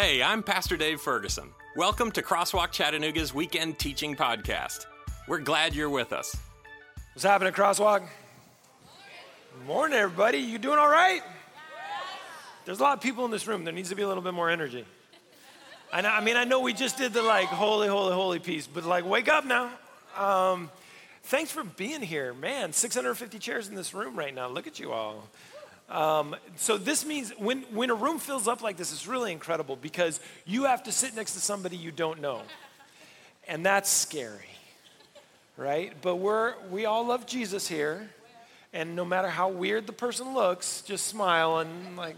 Hey, I'm Pastor Dave Ferguson. Welcome to Crosswalk Chattanooga's weekend teaching podcast. We're glad you're with us. What's happening, Crosswalk? Good Morning, everybody. You doing all right? There's a lot of people in this room. There needs to be a little bit more energy. I, I mean, I know we just did the like holy, holy, holy piece, but like, wake up now. Um, thanks for being here, man. 650 chairs in this room right now. Look at you all. Um, so this means when, when a room fills up like this, it's really incredible because you have to sit next to somebody you don't know. And that's scary, right? But we're, we all love Jesus here. And no matter how weird the person looks, just smile and like,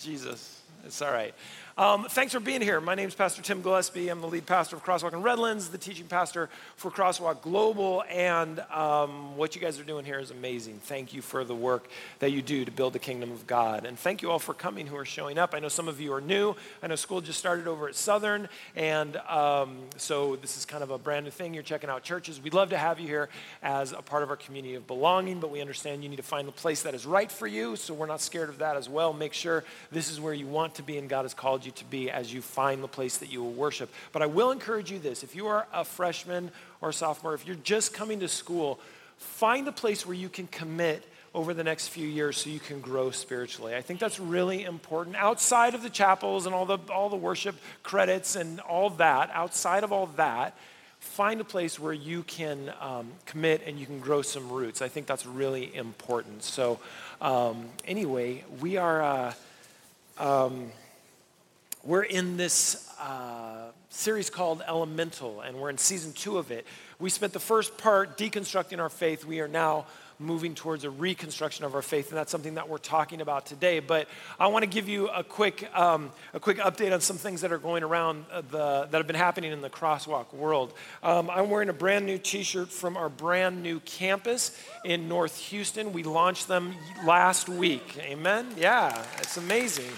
Jesus, it's all right. Um, thanks for being here. My name is Pastor Tim Gillespie. I'm the lead pastor of Crosswalk in Redlands, the teaching pastor for Crosswalk Global, and um, what you guys are doing here is amazing. Thank you for the work that you do to build the kingdom of God. And thank you all for coming who are showing up. I know some of you are new. I know school just started over at Southern, and um, so this is kind of a brand new thing. You're checking out churches. We'd love to have you here as a part of our community of belonging, but we understand you need to find a place that is right for you, so we're not scared of that as well. Make sure this is where you want to be and God has called you you to be as you find the place that you will worship. But I will encourage you this if you are a freshman or a sophomore, if you're just coming to school, find a place where you can commit over the next few years so you can grow spiritually. I think that's really important. Outside of the chapels and all the, all the worship credits and all that, outside of all that, find a place where you can um, commit and you can grow some roots. I think that's really important. So, um, anyway, we are. Uh, um, we're in this uh, series called Elemental, and we're in season two of it. We spent the first part deconstructing our faith. We are now moving towards a reconstruction of our faith, and that's something that we're talking about today. But I want to give you a quick, um, a quick update on some things that are going around uh, the, that have been happening in the crosswalk world. Um, I'm wearing a brand new T-shirt from our brand new campus in North Houston. We launched them last week. Amen. Yeah, it's amazing.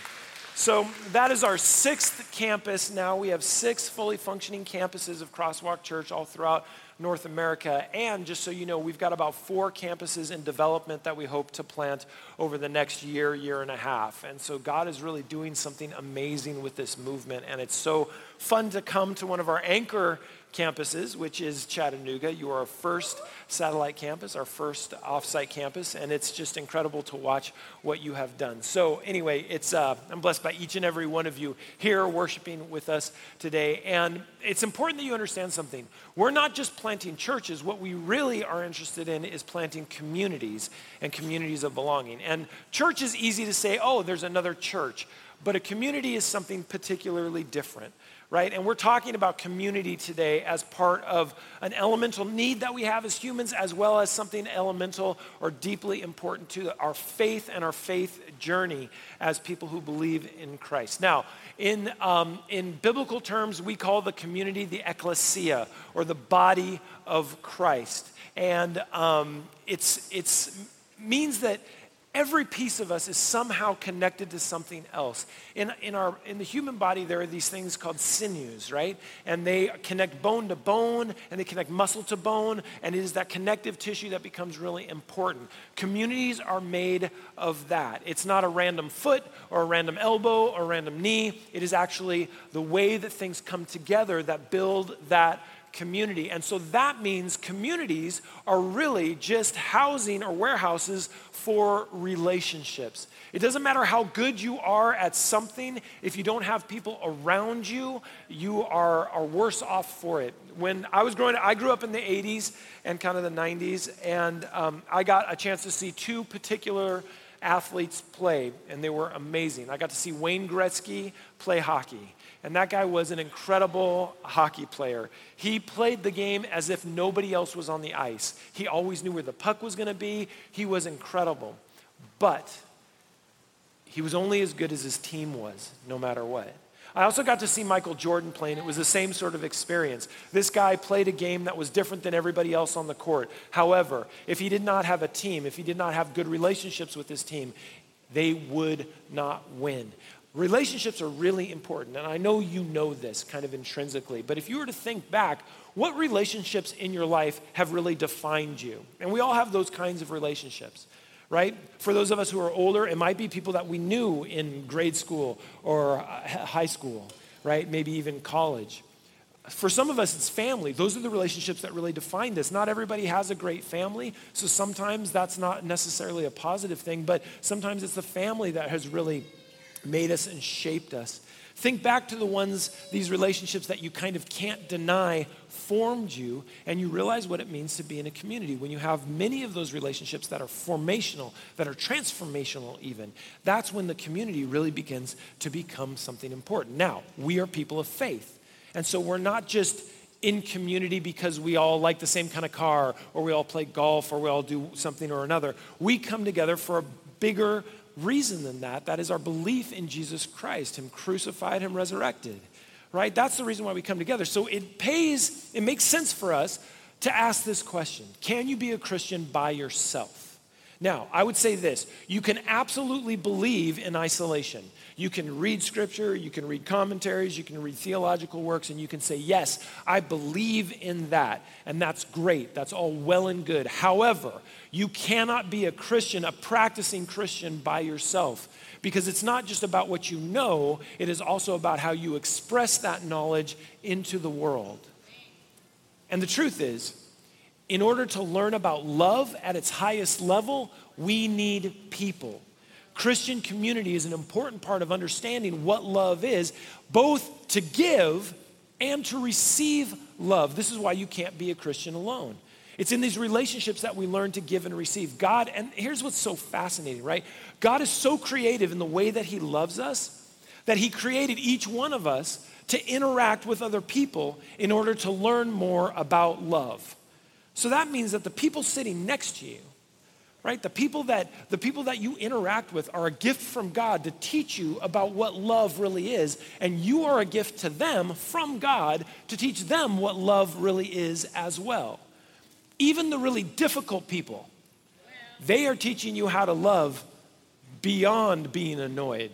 So that is our sixth campus now. We have six fully functioning campuses of Crosswalk Church all throughout North America. And just so you know, we've got about four campuses in development that we hope to plant over the next year, year and a half. And so God is really doing something amazing with this movement. And it's so fun to come to one of our anchor campuses, which is Chattanooga. You are our first satellite campus, our first offsite campus, and it's just incredible to watch what you have done. So, anyway, it's uh, I'm blessed by each and every one of you here worshiping with us today. And it's important that you understand something. We're not just planting churches. What we really are interested in is planting communities and communities of belonging. And church is easy to say, oh, there's another church. But a community is something particularly different right? And we're talking about community today as part of an elemental need that we have as humans, as well as something elemental or deeply important to our faith and our faith journey as people who believe in Christ. Now, in, um, in biblical terms, we call the community the ecclesia or the body of Christ. And um, it's, it's means that Every piece of us is somehow connected to something else. In, in, our, in the human body, there are these things called sinews, right? And they connect bone to bone, and they connect muscle to bone, and it is that connective tissue that becomes really important. Communities are made of that. It's not a random foot or a random elbow or a random knee. It is actually the way that things come together that build that community. And so that means communities are really just housing or warehouses for relationships. It doesn't matter how good you are at something, if you don't have people around you, you are, are worse off for it. When I was growing up, I grew up in the 80s and kind of the 90s, and um, I got a chance to see two particular athletes play, and they were amazing. I got to see Wayne Gretzky play hockey. And that guy was an incredible hockey player. He played the game as if nobody else was on the ice. He always knew where the puck was going to be. He was incredible. But he was only as good as his team was, no matter what. I also got to see Michael Jordan play, and it was the same sort of experience. This guy played a game that was different than everybody else on the court. However, if he did not have a team, if he did not have good relationships with his team, they would not win. Relationships are really important, and I know you know this kind of intrinsically, but if you were to think back, what relationships in your life have really defined you? And we all have those kinds of relationships. right? For those of us who are older, it might be people that we knew in grade school or uh, high school, right? Maybe even college. For some of us, it's family. Those are the relationships that really define this. Not everybody has a great family, so sometimes that's not necessarily a positive thing, but sometimes it's the family that has really made us and shaped us. Think back to the ones, these relationships that you kind of can't deny formed you, and you realize what it means to be in a community. When you have many of those relationships that are formational, that are transformational, even, that's when the community really begins to become something important. Now, we are people of faith, and so we're not just in community because we all like the same kind of car, or we all play golf, or we all do something or another. We come together for a bigger reason than that. That is our belief in Jesus Christ, Him crucified, Him resurrected, right? That's the reason why we come together. So it pays, it makes sense for us to ask this question Can you be a Christian by yourself? Now, I would say this you can absolutely believe in isolation. You can read scripture, you can read commentaries, you can read theological works, and you can say, Yes, I believe in that. And that's great. That's all well and good. However, you cannot be a Christian, a practicing Christian by yourself. Because it's not just about what you know, it is also about how you express that knowledge into the world. And the truth is, in order to learn about love at its highest level, we need people. Christian community is an important part of understanding what love is, both to give and to receive love. This is why you can't be a Christian alone. It's in these relationships that we learn to give and receive. God, and here's what's so fascinating, right? God is so creative in the way that He loves us that He created each one of us to interact with other people in order to learn more about love. So that means that the people sitting next to you, right? The people that the people that you interact with are a gift from God to teach you about what love really is, and you are a gift to them from God to teach them what love really is as well. Even the really difficult people, they are teaching you how to love beyond being annoyed.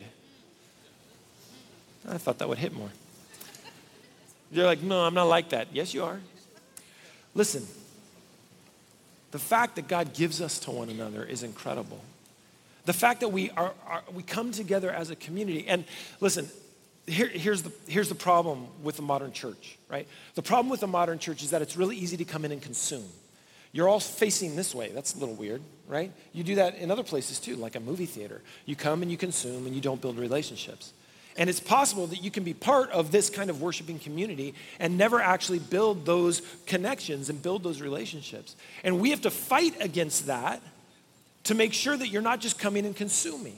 I thought that would hit more. You're like, no, I'm not like that. Yes, you are. Listen, the fact that God gives us to one another is incredible. The fact that we, are, are we come together as a community. And listen, here, here's, the, here's the problem with the modern church, right? The problem with the modern church is that it's really easy to come in and consume. You're all facing this way. That's a little weird, right? You do that in other places too, like a movie theater. You come and you consume and you don't build relationships. And it's possible that you can be part of this kind of worshiping community and never actually build those connections and build those relationships. And we have to fight against that to make sure that you're not just coming and consuming,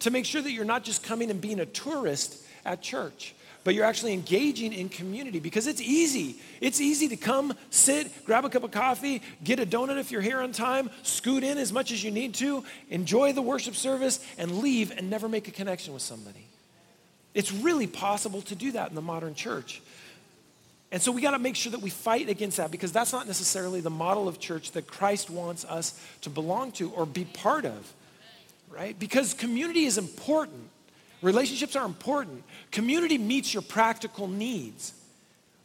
to make sure that you're not just coming and being a tourist at church but you're actually engaging in community because it's easy. It's easy to come, sit, grab a cup of coffee, get a donut if you're here on time, scoot in as much as you need to, enjoy the worship service, and leave and never make a connection with somebody. It's really possible to do that in the modern church. And so we got to make sure that we fight against that because that's not necessarily the model of church that Christ wants us to belong to or be part of, right? Because community is important. Relationships are important. Community meets your practical needs,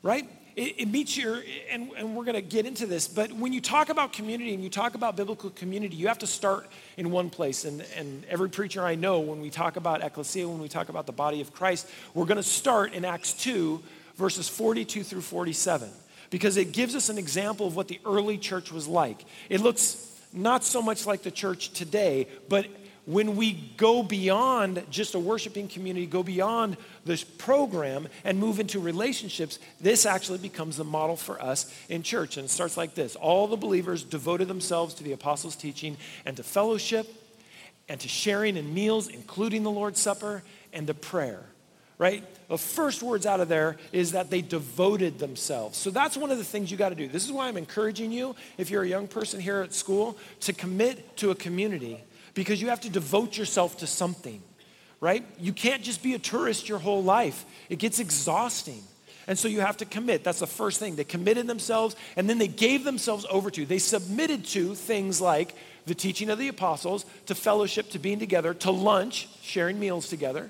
right? It, it meets your, and, and we're going to get into this, but when you talk about community and you talk about biblical community, you have to start in one place. And, and every preacher I know, when we talk about ecclesia, when we talk about the body of Christ, we're going to start in Acts 2, verses 42 through 47, because it gives us an example of what the early church was like. It looks not so much like the church today, but when we go beyond just a worshiping community, go beyond this program and move into relationships, this actually becomes the model for us in church. And it starts like this All the believers devoted themselves to the apostles' teaching and to fellowship and to sharing in meals, including the Lord's Supper, and to prayer. Right? The first words out of there is that they devoted themselves. So that's one of the things you got to do. This is why I'm encouraging you, if you're a young person here at school, to commit to a community because you have to devote yourself to something, right? You can't just be a tourist your whole life, it gets exhausting. And so you have to commit. That's the first thing. They committed themselves and then they gave themselves over to. They submitted to things like the teaching of the apostles, to fellowship, to being together, to lunch, sharing meals together,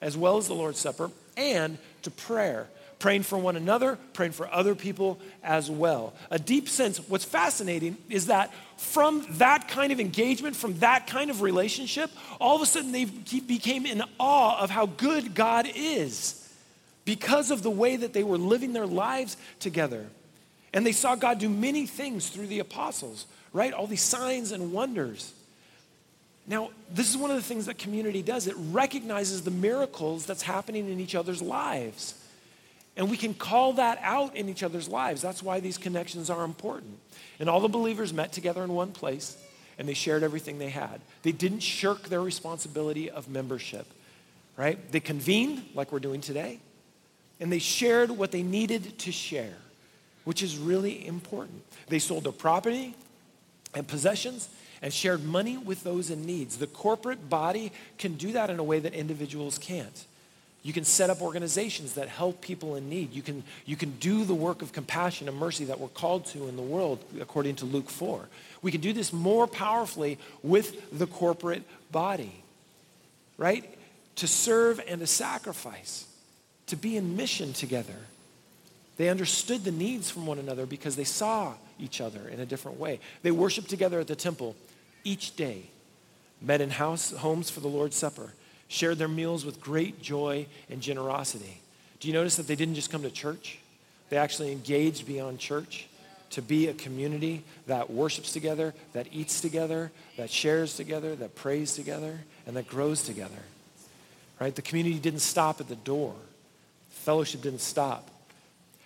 as well as the Lord's Supper, and to prayer. Praying for one another, praying for other people as well. A deep sense. What's fascinating is that from that kind of engagement, from that kind of relationship, all of a sudden they became in awe of how good God is because of the way that they were living their lives together. And they saw God do many things through the apostles, right? All these signs and wonders. Now, this is one of the things that community does. It recognizes the miracles that's happening in each other's lives. And we can call that out in each other's lives. That's why these connections are important. And all the believers met together in one place and they shared everything they had. They didn't shirk their responsibility of membership, right? They convened like we're doing today and they shared what they needed to share, which is really important. They sold their property and possessions and shared money with those in needs. The corporate body can do that in a way that individuals can't. You can set up organizations that help people in need. You can, you can do the work of compassion and mercy that we're called to in the world, according to Luke 4. We can do this more powerfully with the corporate body, right? To serve and to sacrifice, to be in mission together. They understood the needs from one another because they saw each other in a different way. They worshiped together at the temple each day, met in house, homes for the Lord's Supper, shared their meals with great joy and generosity. Do you notice that they didn't just come to church? They actually engaged beyond church to be a community that worships together, that eats together, that shares together, that prays together, and that grows together. Right? The community didn't stop at the door. Fellowship didn't stop.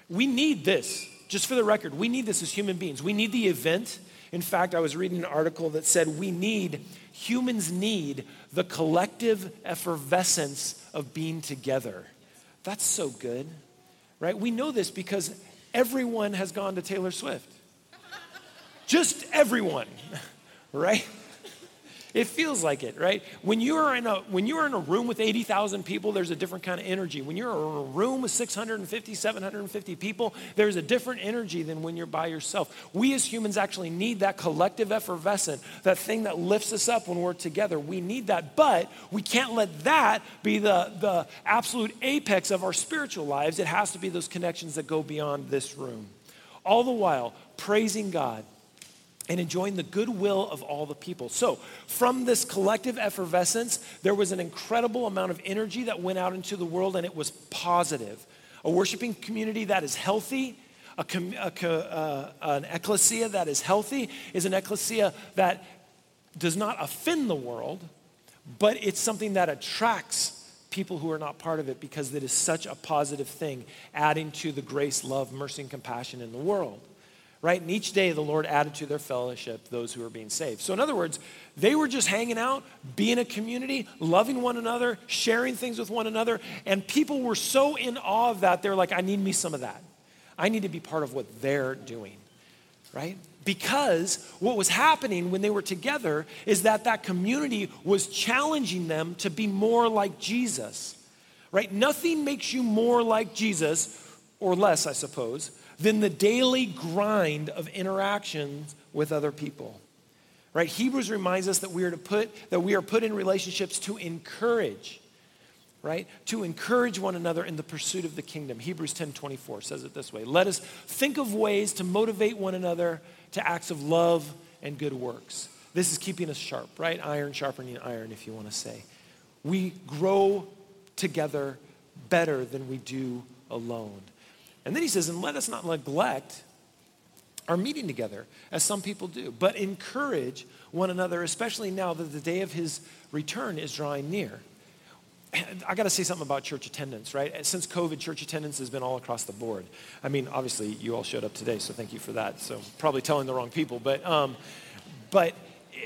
We need this. Just for the record, we need this as human beings. We need the event in fact, I was reading an article that said we need, humans need the collective effervescence of being together. That's so good, right? We know this because everyone has gone to Taylor Swift. Just everyone, right? It feels like it, right? When you are in a when you are in a room with 80,000 people, there's a different kind of energy. When you're in a room with 650, 750 people, there's a different energy than when you're by yourself. We as humans actually need that collective effervescent, that thing that lifts us up when we're together. We need that, but we can't let that be the, the absolute apex of our spiritual lives. It has to be those connections that go beyond this room. All the while, praising God and enjoying the goodwill of all the people. So, from this collective effervescence, there was an incredible amount of energy that went out into the world, and it was positive. A worshiping community that is healthy, a, a, uh, an ecclesia that is healthy, is an ecclesia that does not offend the world, but it's something that attracts people who are not part of it because it is such a positive thing, adding to the grace, love, mercy, and compassion in the world right? And each day the Lord added to their fellowship those who were being saved. So, in other words, they were just hanging out, being a community, loving one another, sharing things with one another. And people were so in awe of that, they're like, I need me some of that. I need to be part of what they're doing, right? Because what was happening when they were together is that that community was challenging them to be more like Jesus, right? Nothing makes you more like Jesus, or less, I suppose, than the daily grind of interactions with other people. Right? Hebrews reminds us that we are to put that we are put in relationships to encourage, right? To encourage one another in the pursuit of the kingdom. Hebrews 10:24 says it this way. Let us think of ways to motivate one another to acts of love and good works. This is keeping us sharp, right? Iron sharpening iron, if you want to say. We grow together better than we do alone. And then he says, and let us not neglect our meeting together, as some people do, but encourage one another, especially now that the day of his return is drawing near. I got to say something about church attendance, right? Since COVID, church attendance has been all across the board. I mean, obviously, you all showed up today, so thank you for that. So, probably telling the wrong people, but, um, but,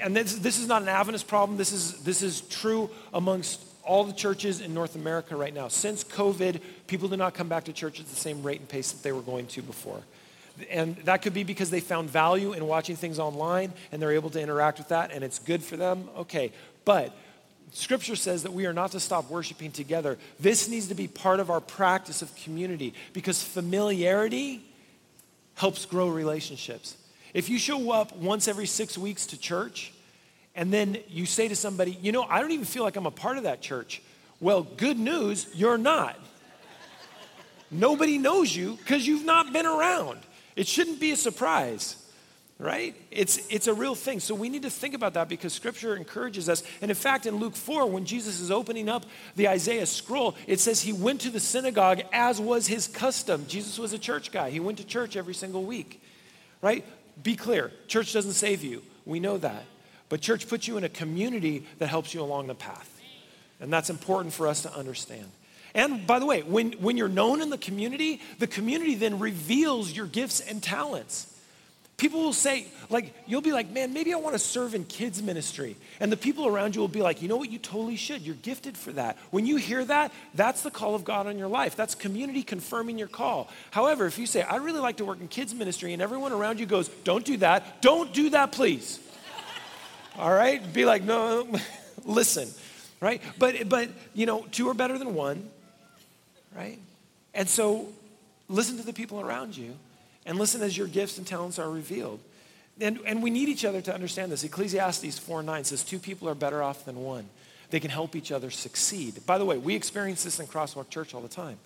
and this, this is not an Adventist problem. This is this is true amongst all the churches in North America right now. Since COVID, people do not come back to church at the same rate and pace that they were going to before. And that could be because they found value in watching things online and they're able to interact with that and it's good for them. Okay. But Scripture says that we are not to stop worshiping together. This needs to be part of our practice of community because familiarity helps grow relationships. If you show up once every six weeks to church, and then you say to somebody, you know, I don't even feel like I'm a part of that church. Well, good news, you're not. Nobody knows you because you've not been around. It shouldn't be a surprise right? It's, it's a real thing. So we need to think about that because scripture encourages us. And in fact, in Luke 4, when Jesus is opening up the Isaiah scroll, it says he went to the synagogue as was his custom. Jesus was a church guy, he went to church every single week, right? Be clear church doesn't save you. We know that. But church puts you in a community that helps you along the path. And that's important for us to understand. And by the way, when, when you're known in the community, the community then reveals your gifts and talents. People will say, like, you'll be like, man, maybe I want to serve in kids' ministry. And the people around you will be like, you know what, you totally should. You're gifted for that. When you hear that, that's the call of God on your life. That's community confirming your call. However, if you say, I really like to work in kids' ministry, and everyone around you goes, don't do that, don't do that, please. All right? Be like, no, listen, right? But, but, you know, two are better than one, right? And so listen to the people around you and listen as your gifts and talents are revealed. And, and we need each other to understand this. Ecclesiastes 4 9 says, Two people are better off than one. They can help each other succeed. By the way, we experience this in Crosswalk Church all the time.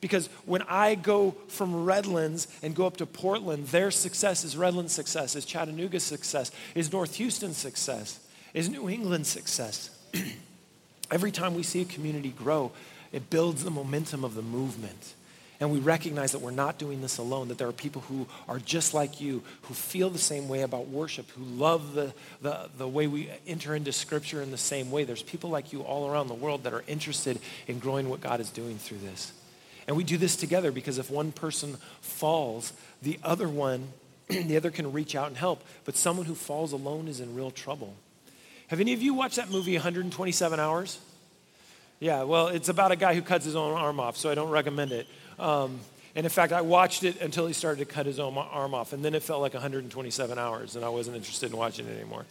Because when I go from Redlands and go up to Portland, their success is Redlands' success, is Chattanooga's success, is North Houston's success, is New England's success. Every time we see a community grow, it builds the momentum of the movement. And we recognize that we're not doing this alone, that there are people who are just like you, who feel the same way about worship, who love the, the, the way we enter into Scripture in the same way. There's people like you all around the world that are interested in growing what God is doing through this. And we do this together because if one person falls, the other one, the other can reach out and help. But someone who falls alone is in real trouble. Have any of you watched that movie 127 Hours? Yeah, well, it's about a guy who cuts his own arm off, so I don't recommend it. Um, and in fact, I watched it until he started to cut his own arm off, and then it felt like 127 hours, and I wasn't interested in watching it anymore.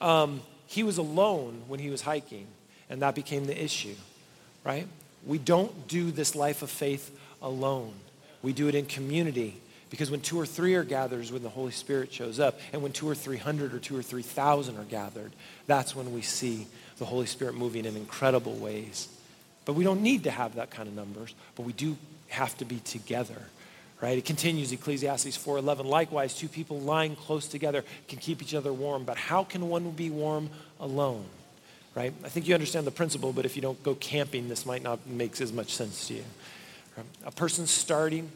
Um, he was alone when he was hiking, and that became the issue, right? We don't do this life of faith alone. We do it in community because when two or three are gathered is when the Holy Spirit shows up. And when two or three hundred or two or three thousand are gathered, that's when we see the Holy Spirit moving in incredible ways. But we don't need to have that kind of numbers, but we do have to be together right it continues ecclesiastes 4.11 likewise two people lying close together can keep each other warm but how can one be warm alone right i think you understand the principle but if you don't go camping this might not make as much sense to you a person starting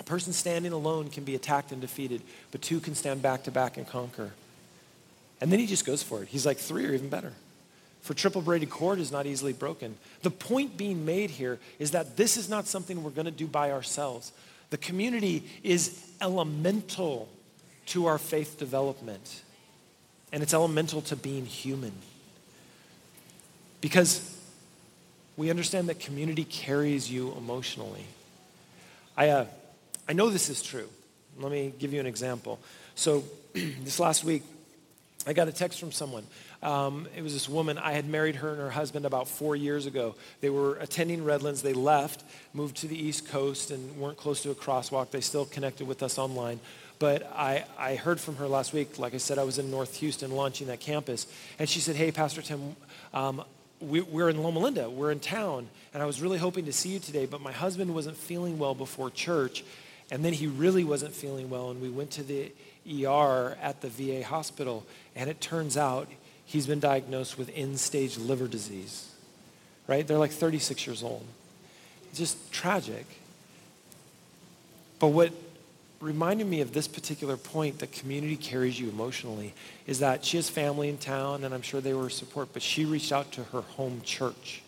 a person standing alone can be attacked and defeated but two can stand back to back and conquer and then he just goes for it he's like three or even better for triple braided cord is not easily broken. The point being made here is that this is not something we're going to do by ourselves. The community is elemental to our faith development, and it's elemental to being human. Because we understand that community carries you emotionally. I, uh, I know this is true. Let me give you an example. So, this last week, I got a text from someone. Um, it was this woman. I had married her and her husband about four years ago. They were attending Redlands. They left, moved to the East Coast, and weren't close to a crosswalk. They still connected with us online. But I, I heard from her last week. Like I said, I was in North Houston launching that campus. And she said, Hey, Pastor Tim, um, we, we're in Loma Linda. We're in town. And I was really hoping to see you today, but my husband wasn't feeling well before church. And then he really wasn't feeling well. And we went to the ER at the VA hospital, and it turns out he's been diagnosed with end stage liver disease. Right? They're like 36 years old. Just tragic. But what reminded me of this particular point that community carries you emotionally is that she has family in town, and I'm sure they were support, but she reached out to her home church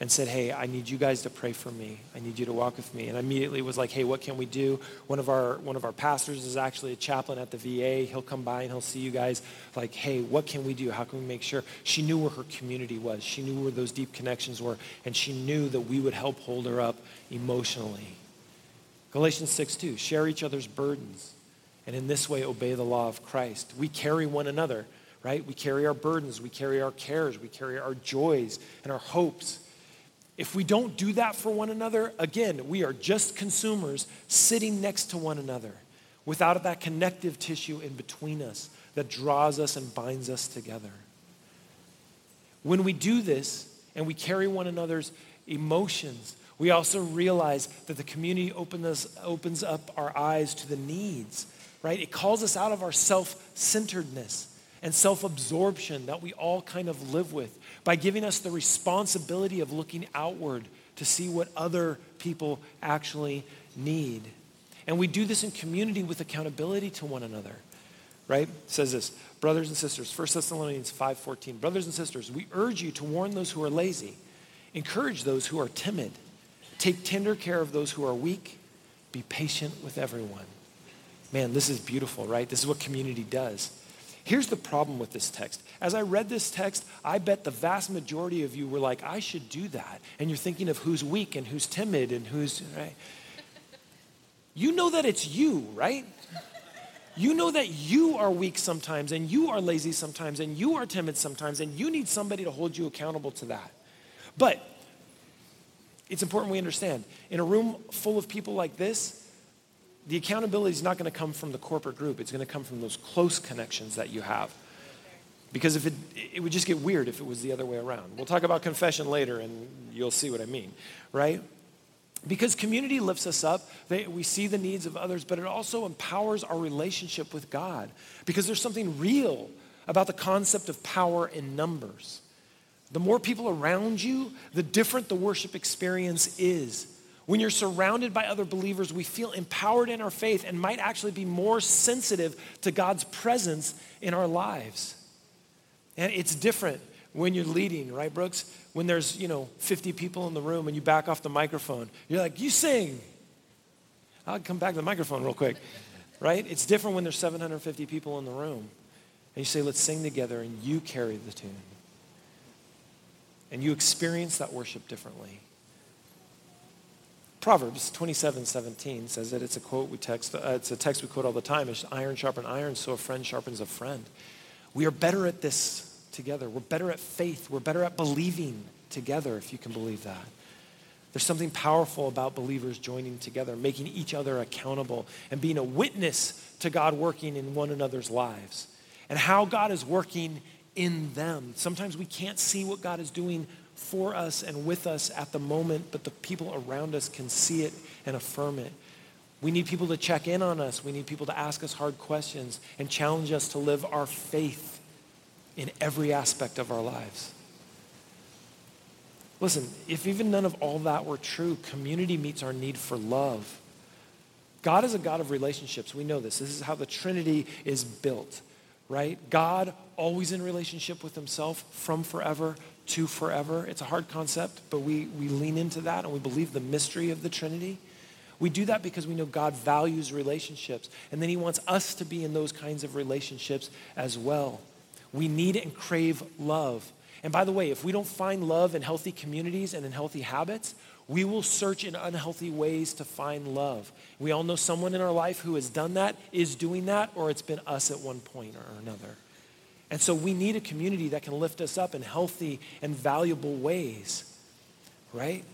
and said, Hey, I need you guys to pray for me. I need you to walk with me. And I immediately was like, Hey, what can we do? One of our one of our pastors is actually a chaplain at the VA. He'll come by and he'll see you guys. Like, hey, what can we do? How can we make sure? She knew where her community was. She knew where those deep connections were, and she knew that we would help hold her up emotionally. Galatians 6 2, share each other's burdens, and in this way obey the law of Christ. We carry one another, right? We carry our burdens, we carry our cares, we carry our joys and our hopes if we don't do that for one another, again, we are just consumers sitting next to one another without that connective tissue in between us that draws us and binds us together. When we do this and we carry one another's emotions, We also realize that the community open us, opens up our eyes to the needs, right? It calls us out of our self centeredness and self absorption that we all kind of live with by giving us the responsibility of looking outward to see what other people actually need. And we do this in community with accountability to one another, right? It says this, brothers and sisters, 1 Thessalonians 5:14. Brothers and sisters, we urge you to warn those who are lazy, encourage those who are timid, take tender care of those who are weak, be patient with everyone. Man, this is beautiful, right? This is what community does. Here's the problem with this text. As I read this text, I bet the vast majority of you were like, I should do that. And you're thinking of who's weak and who's timid and who's, right? You know that it's you, right? You know that you are weak sometimes and you are lazy sometimes and you are timid sometimes and you need somebody to hold you accountable to that. But it's important we understand in a room full of people like this, the accountability is not going to come from the corporate group. It's going to come from those close connections that you have. Because if it, it would just get weird if it was the other way around. We'll talk about confession later and you'll see what I mean, right? Because community lifts us up, they, we see the needs of others, but it also empowers our relationship with God. Because there's something real about the concept of power in numbers. The more people around you, the different the worship experience is. When you're surrounded by other believers, we feel empowered in our faith and might actually be more sensitive to God's presence in our lives. And it's different when you're leading, right, Brooks? When there's, you know, 50 people in the room and you back off the microphone, you're like, you sing. I'll come back to the microphone real quick, right? It's different when there's 750 people in the room. And you say, let's sing together, and you carry the tune. And you experience that worship differently. Proverbs 27, 17 says that it's a quote we text, uh, it's a text we quote all the time. It's iron sharpen iron, so a friend sharpens a friend. We are better at this together. We're better at faith. We're better at believing together, if you can believe that. There's something powerful about believers joining together, making each other accountable, and being a witness to God working in one another's lives and how God is working in them. Sometimes we can't see what God is doing for us and with us at the moment, but the people around us can see it and affirm it. We need people to check in on us. We need people to ask us hard questions and challenge us to live our faith in every aspect of our lives. Listen, if even none of all that were true, community meets our need for love. God is a God of relationships. We know this. This is how the Trinity is built, right? God always in relationship with himself from forever to forever. It's a hard concept, but we, we lean into that and we believe the mystery of the Trinity. We do that because we know God values relationships, and then He wants us to be in those kinds of relationships as well. We need and crave love. And by the way, if we don't find love in healthy communities and in healthy habits, we will search in unhealthy ways to find love. We all know someone in our life who has done that, is doing that, or it's been us at one point or another. And so we need a community that can lift us up in healthy and valuable ways, right?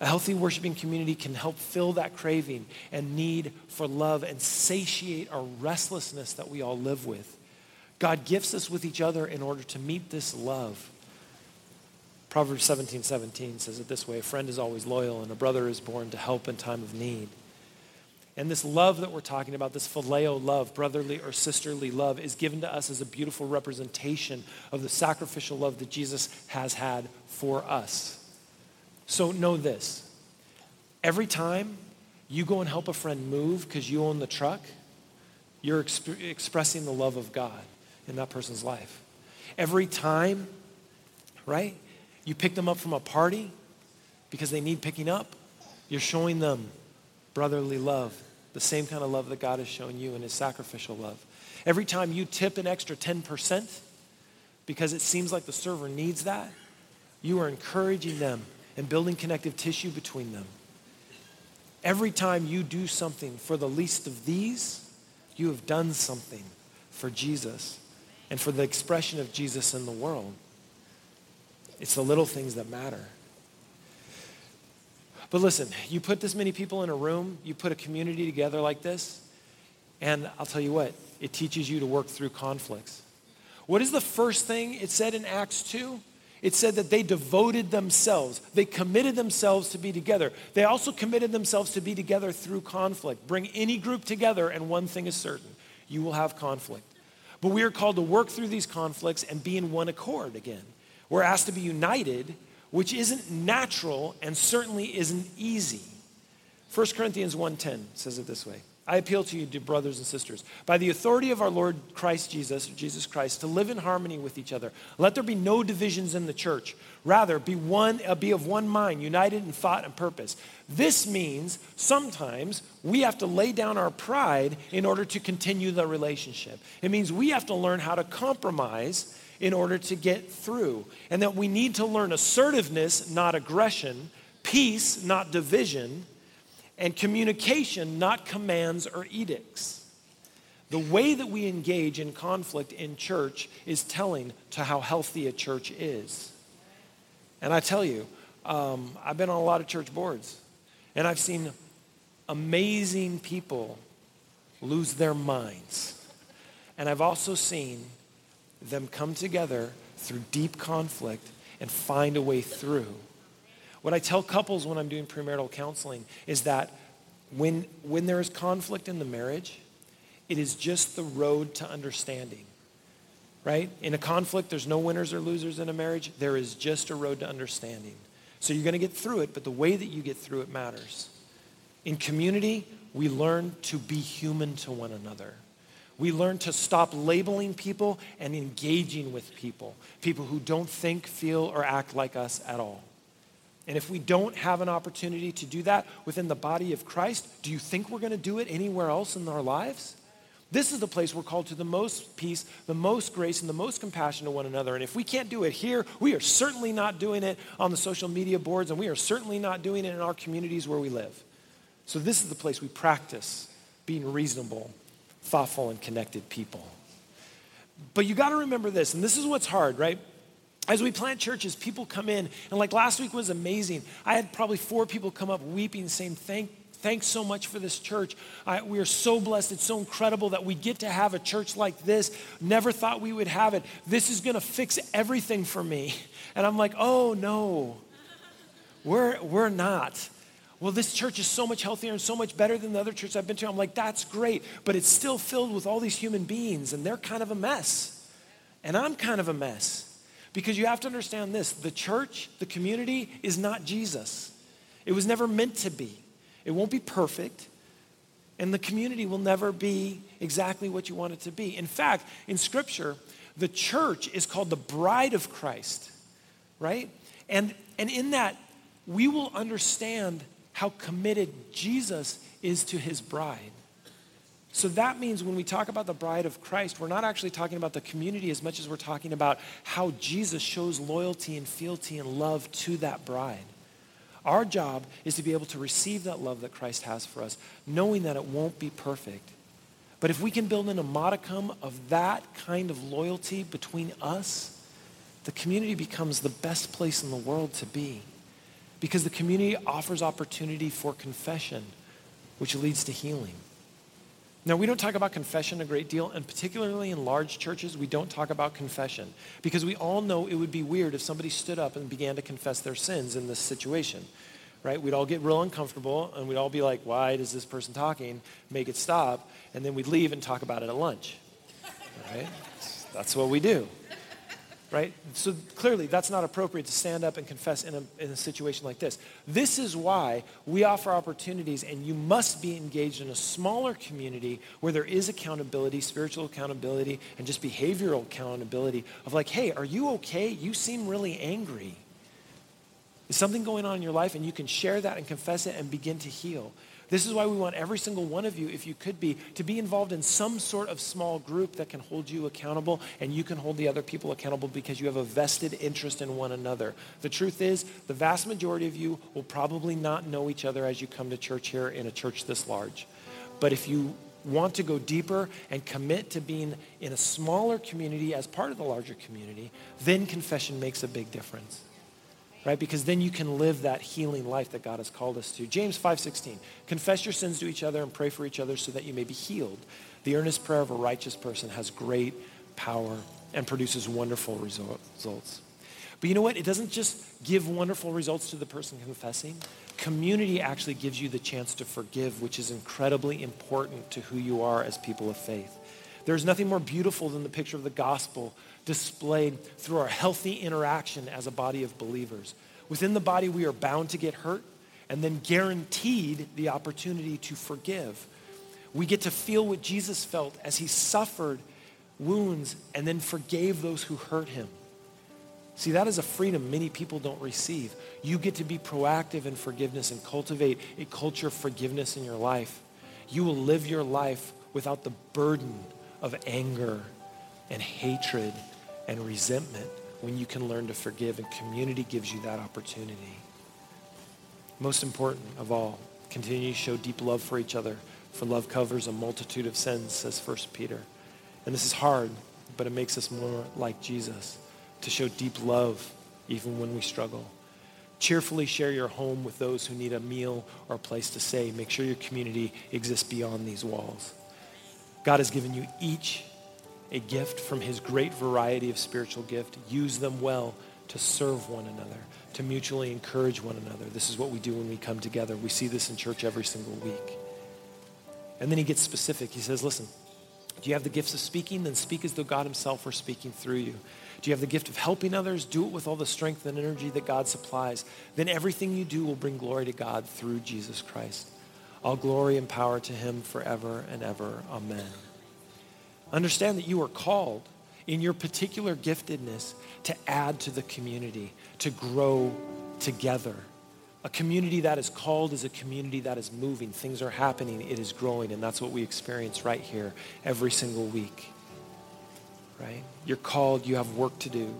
A healthy worshiping community can help fill that craving and need for love and satiate our restlessness that we all live with. God gifts us with each other in order to meet this love. Proverbs 17 17 says it this way A friend is always loyal, and a brother is born to help in time of need. And this love that we're talking about, this phileo love, brotherly or sisterly love, is given to us as a beautiful representation of the sacrificial love that Jesus has had for us. So know this every time you go and help a friend move because you own the truck, you're exp- expressing the love of God in that person's life. Every time, right, you pick them up from a party because they need picking up, you're showing them brotherly love the same kind of love that God has shown you in his sacrificial love. Every time you tip an extra 10% because it seems like the server needs that, you are encouraging them and building connective tissue between them. Every time you do something for the least of these, you have done something for Jesus and for the expression of Jesus in the world. It's the little things that matter. But listen, you put this many people in a room, you put a community together like this, and I'll tell you what, it teaches you to work through conflicts. What is the first thing it said in Acts 2? it said that they devoted themselves. They committed themselves to be together. They also committed themselves to be together through conflict. Bring any group together, and one thing is certain you will have conflict. But we are called to work through these conflicts and be in one accord again. We're asked to be united, which isn't natural and certainly isn't easy. 1 Corinthians 1:10 says it this way. I appeal to you, dear brothers and sisters, by the authority of our Lord Christ Jesus, Jesus Christ, to live in harmony with each other. Let there be no divisions in the church. Rather, be one, uh, be of one mind, united in thought and purpose. This means sometimes we have to lay down our pride in order to continue the relationship. It means we have to learn how to compromise in order to get through, and that we need to learn assertiveness, not aggression, peace, not division and communication, not commands or edicts. The way that we engage in conflict in church is telling to how healthy a church is. And I tell you, um, I've been on a lot of church boards, and I've seen amazing people lose their minds. And I've also seen them come together through deep conflict and find a way through. What I tell couples when I'm doing premarital counseling is that when, when there is conflict in the marriage, it is just the road to understanding. Right? In a conflict, there's no winners or losers in a marriage. There is just a road to understanding. So you're going to get through it, but the way that you get through it matters. In community, we learn to be human to one another. We learn to stop labeling people and engaging with people, people who don't think, feel, or act like us at all. And if we don't have an opportunity to do that within the body of Christ, do you think we're going to do it anywhere else in our lives? This is the place we're called to the most peace, the most grace, and the most compassion to one another. And if we can't do it here, we are certainly not doing it on the social media boards, and we are certainly not doing it in our communities where we live. So, this is the place we practice being reasonable, thoughtful, and connected people. But you got to remember this, and this is what's hard, right? as we plant churches, people come in, and like last week was amazing. I had probably four people come up weeping, saying, Thank, Thanks so much for this church. I, we are so blessed. It's so incredible that we get to have a church like this. Never thought we would have it. This is going to fix everything for me. And I'm like, oh no, we're, we're not. Well, this church is so much healthier and so much better than the other church I've been to. I'm like, that's great, but it's still filled with all these human beings, and they're kind of a mess. And I'm kind of a mess. Because you have to understand this the church, the community, is not Jesus. It was never meant to be. It won't be perfect, and the community will never be exactly what you want it to be. In fact, in Scripture, the church is called the bride of Christ, right? And, and in that, we will understand how committed Jesus is to his bride. So that means when we talk about the bride of Christ, we're not actually talking about the community as much as we're talking about how Jesus shows loyalty and fealty and love to that bride. Our job is to be able to receive that love that Christ has for us, knowing that it won't be perfect. But if we can build in a modicum of that kind of loyalty between us, the community becomes the best place in the world to be. Because the community offers opportunity for confession, which leads to healing. Now, we don't talk about confession a great deal, and particularly in large churches, we don't talk about confession because we all know it would be weird if somebody stood up and began to confess their sins in this situation, right? We'd all get real uncomfortable and we'd all be like, why is this person talking? Make it stop. And then we'd leave and talk about it at lunch, right? That's what we do right? So clearly, that's not appropriate to stand up and confess in a, in a situation like this. This is why we offer opportunities, and you must be engaged in a smaller community where there is accountability, spiritual accountability, and just behavioral accountability of like, hey, are you okay? You seem really angry. Is something going on in your life? And you can share that and confess it and begin to heal. This is why we want every single one of you, if you could be, to be involved in some sort of small group that can hold you accountable and you can hold the other people accountable because you have a vested interest in one another. The truth is, the vast majority of you will probably not know each other as you come to church here in a church this large. But if you want to go deeper and commit to being in a smaller community as part of the larger community, then confession makes a big difference right? Because then you can live that healing life that God has called us to. James 5:16. Confess your sins to each other and pray for each other so that you may be healed. The earnest prayer of a righteous person has great power and produces wonderful results. But you know what? It doesn't just give wonderful results to the person confessing. Community actually gives you the chance to forgive, which is incredibly important to who you are as people of faith. There's nothing more beautiful than the picture of the gospel displayed through our healthy interaction as a body of believers. Within the body, we are bound to get hurt and then guaranteed the opportunity to forgive. We get to feel what Jesus felt as he suffered wounds and then forgave those who hurt him. See, that is a freedom many people don't receive. You get to be proactive in forgiveness and cultivate a culture of forgiveness in your life. You will live your life without the burden of anger and hatred and resentment when you can learn to forgive, and community gives you that opportunity. Most important of all, continue to show deep love for each other, for love covers a multitude of sins, says 1 Peter. And this is hard, but it makes us more like Jesus to show deep love even when we struggle. Cheerfully share your home with those who need a meal or a place to stay. Make sure your community exists beyond these walls. God has given you each a gift from his great variety of spiritual gift. Use them well to serve one another, to mutually encourage one another. This is what we do when we come together. We see this in church every single week. And then he gets specific. He says, listen, do you have the gifts of speaking? Then speak as though God himself were speaking through you. Do you have the gift of helping others? Do it with all the strength and energy that God supplies. Then everything you do will bring glory to God through Jesus Christ. All glory and power to him forever and ever. Amen. Understand that you are called in your particular giftedness to add to the community, to grow together. A community that is called is a community that is moving. Things are happening, it is growing, and that's what we experience right here every single week. Right? You're called, you have work to do,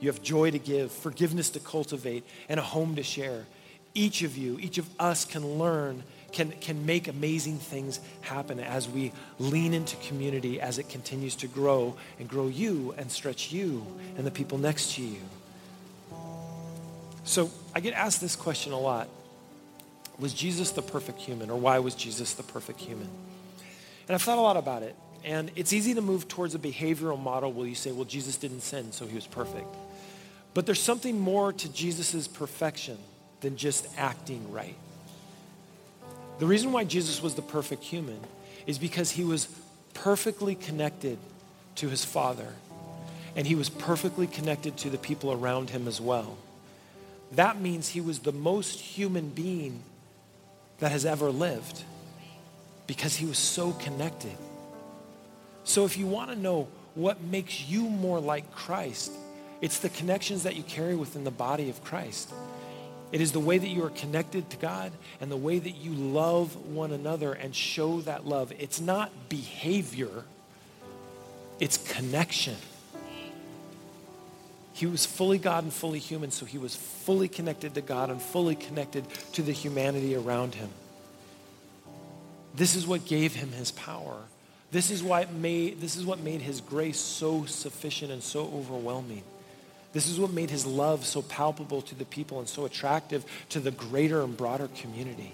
you have joy to give, forgiveness to cultivate, and a home to share. Each of you, each of us can learn can, can make amazing things happen as we lean into community as it continues to grow and grow you and stretch you and the people next to you. So I get asked this question a lot. Was Jesus the perfect human or why was Jesus the perfect human? And I've thought a lot about it. And it's easy to move towards a behavioral model where you say, well, Jesus didn't sin, so he was perfect. But there's something more to Jesus' perfection than just acting right. The reason why Jesus was the perfect human is because he was perfectly connected to his Father, and he was perfectly connected to the people around him as well. That means he was the most human being that has ever lived because he was so connected. So, if you want to know what makes you more like Christ, it's the connections that you carry within the body of Christ. It is the way that you are connected to God and the way that you love one another and show that love. It's not behavior, it's connection. He was fully God and fully human, so he was fully connected to God and fully connected to the humanity around him. This is what gave him his power. This is, why made, this is what made his grace so sufficient and so overwhelming. This is what made his love so palpable to the people and so attractive to the greater and broader community.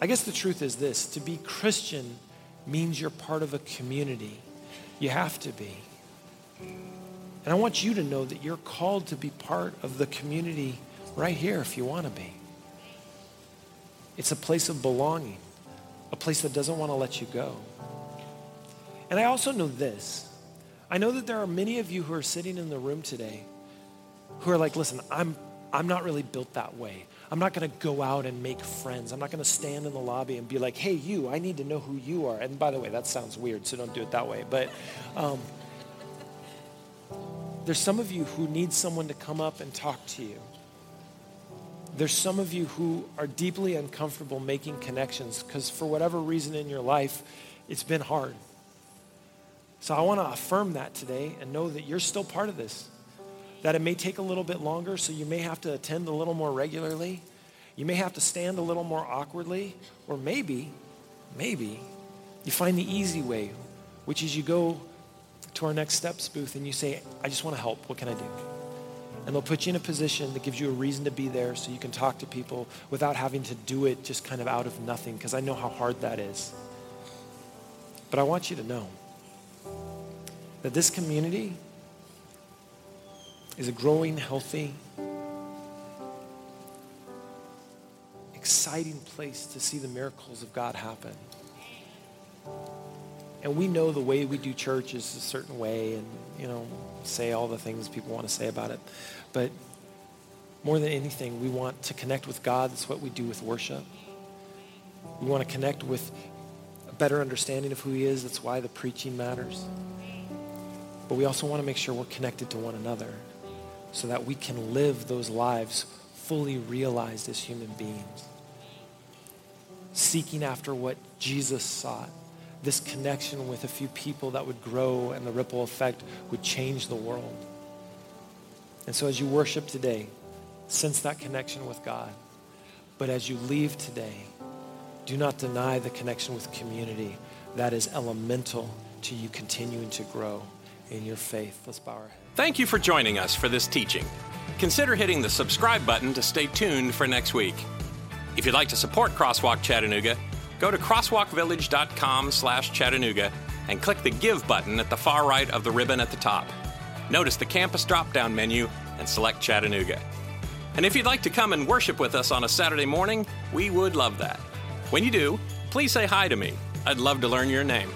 I guess the truth is this to be Christian means you're part of a community. You have to be. And I want you to know that you're called to be part of the community right here if you want to be. It's a place of belonging, a place that doesn't want to let you go. And I also know this I know that there are many of you who are sitting in the room today who are like, listen, I'm, I'm not really built that way. I'm not going to go out and make friends. I'm not going to stand in the lobby and be like, hey, you, I need to know who you are. And by the way, that sounds weird, so don't do it that way. But um, there's some of you who need someone to come up and talk to you. There's some of you who are deeply uncomfortable making connections because for whatever reason in your life, it's been hard. So I want to affirm that today and know that you're still part of this. That it may take a little bit longer, so you may have to attend a little more regularly. You may have to stand a little more awkwardly, or maybe, maybe you find the easy way, which is you go to our next steps booth and you say, I just want to help. What can I do? And they'll put you in a position that gives you a reason to be there so you can talk to people without having to do it just kind of out of nothing, because I know how hard that is. But I want you to know that this community is a growing, healthy, exciting place to see the miracles of God happen. And we know the way we do church is a certain way and, you know, say all the things people want to say about it. But more than anything, we want to connect with God. That's what we do with worship. We want to connect with a better understanding of who he is. That's why the preaching matters. But we also want to make sure we're connected to one another so that we can live those lives fully realized as human beings. Seeking after what Jesus sought this connection with a few people that would grow and the ripple effect would change the world. And so as you worship today, sense that connection with God. But as you leave today, do not deny the connection with community. That is elemental to you continuing to grow in your faith. Let's bow our heads. Thank you for joining us for this teaching. Consider hitting the subscribe button to stay tuned for next week. If you'd like to support Crosswalk Chattanooga, go to crosswalkvillage.com slash Chattanooga and click the Give button at the far right of the ribbon at the top. Notice the campus drop-down menu and select Chattanooga. And if you'd like to come and worship with us on a Saturday morning, we would love that. When you do, please say hi to me. I'd love to learn your name.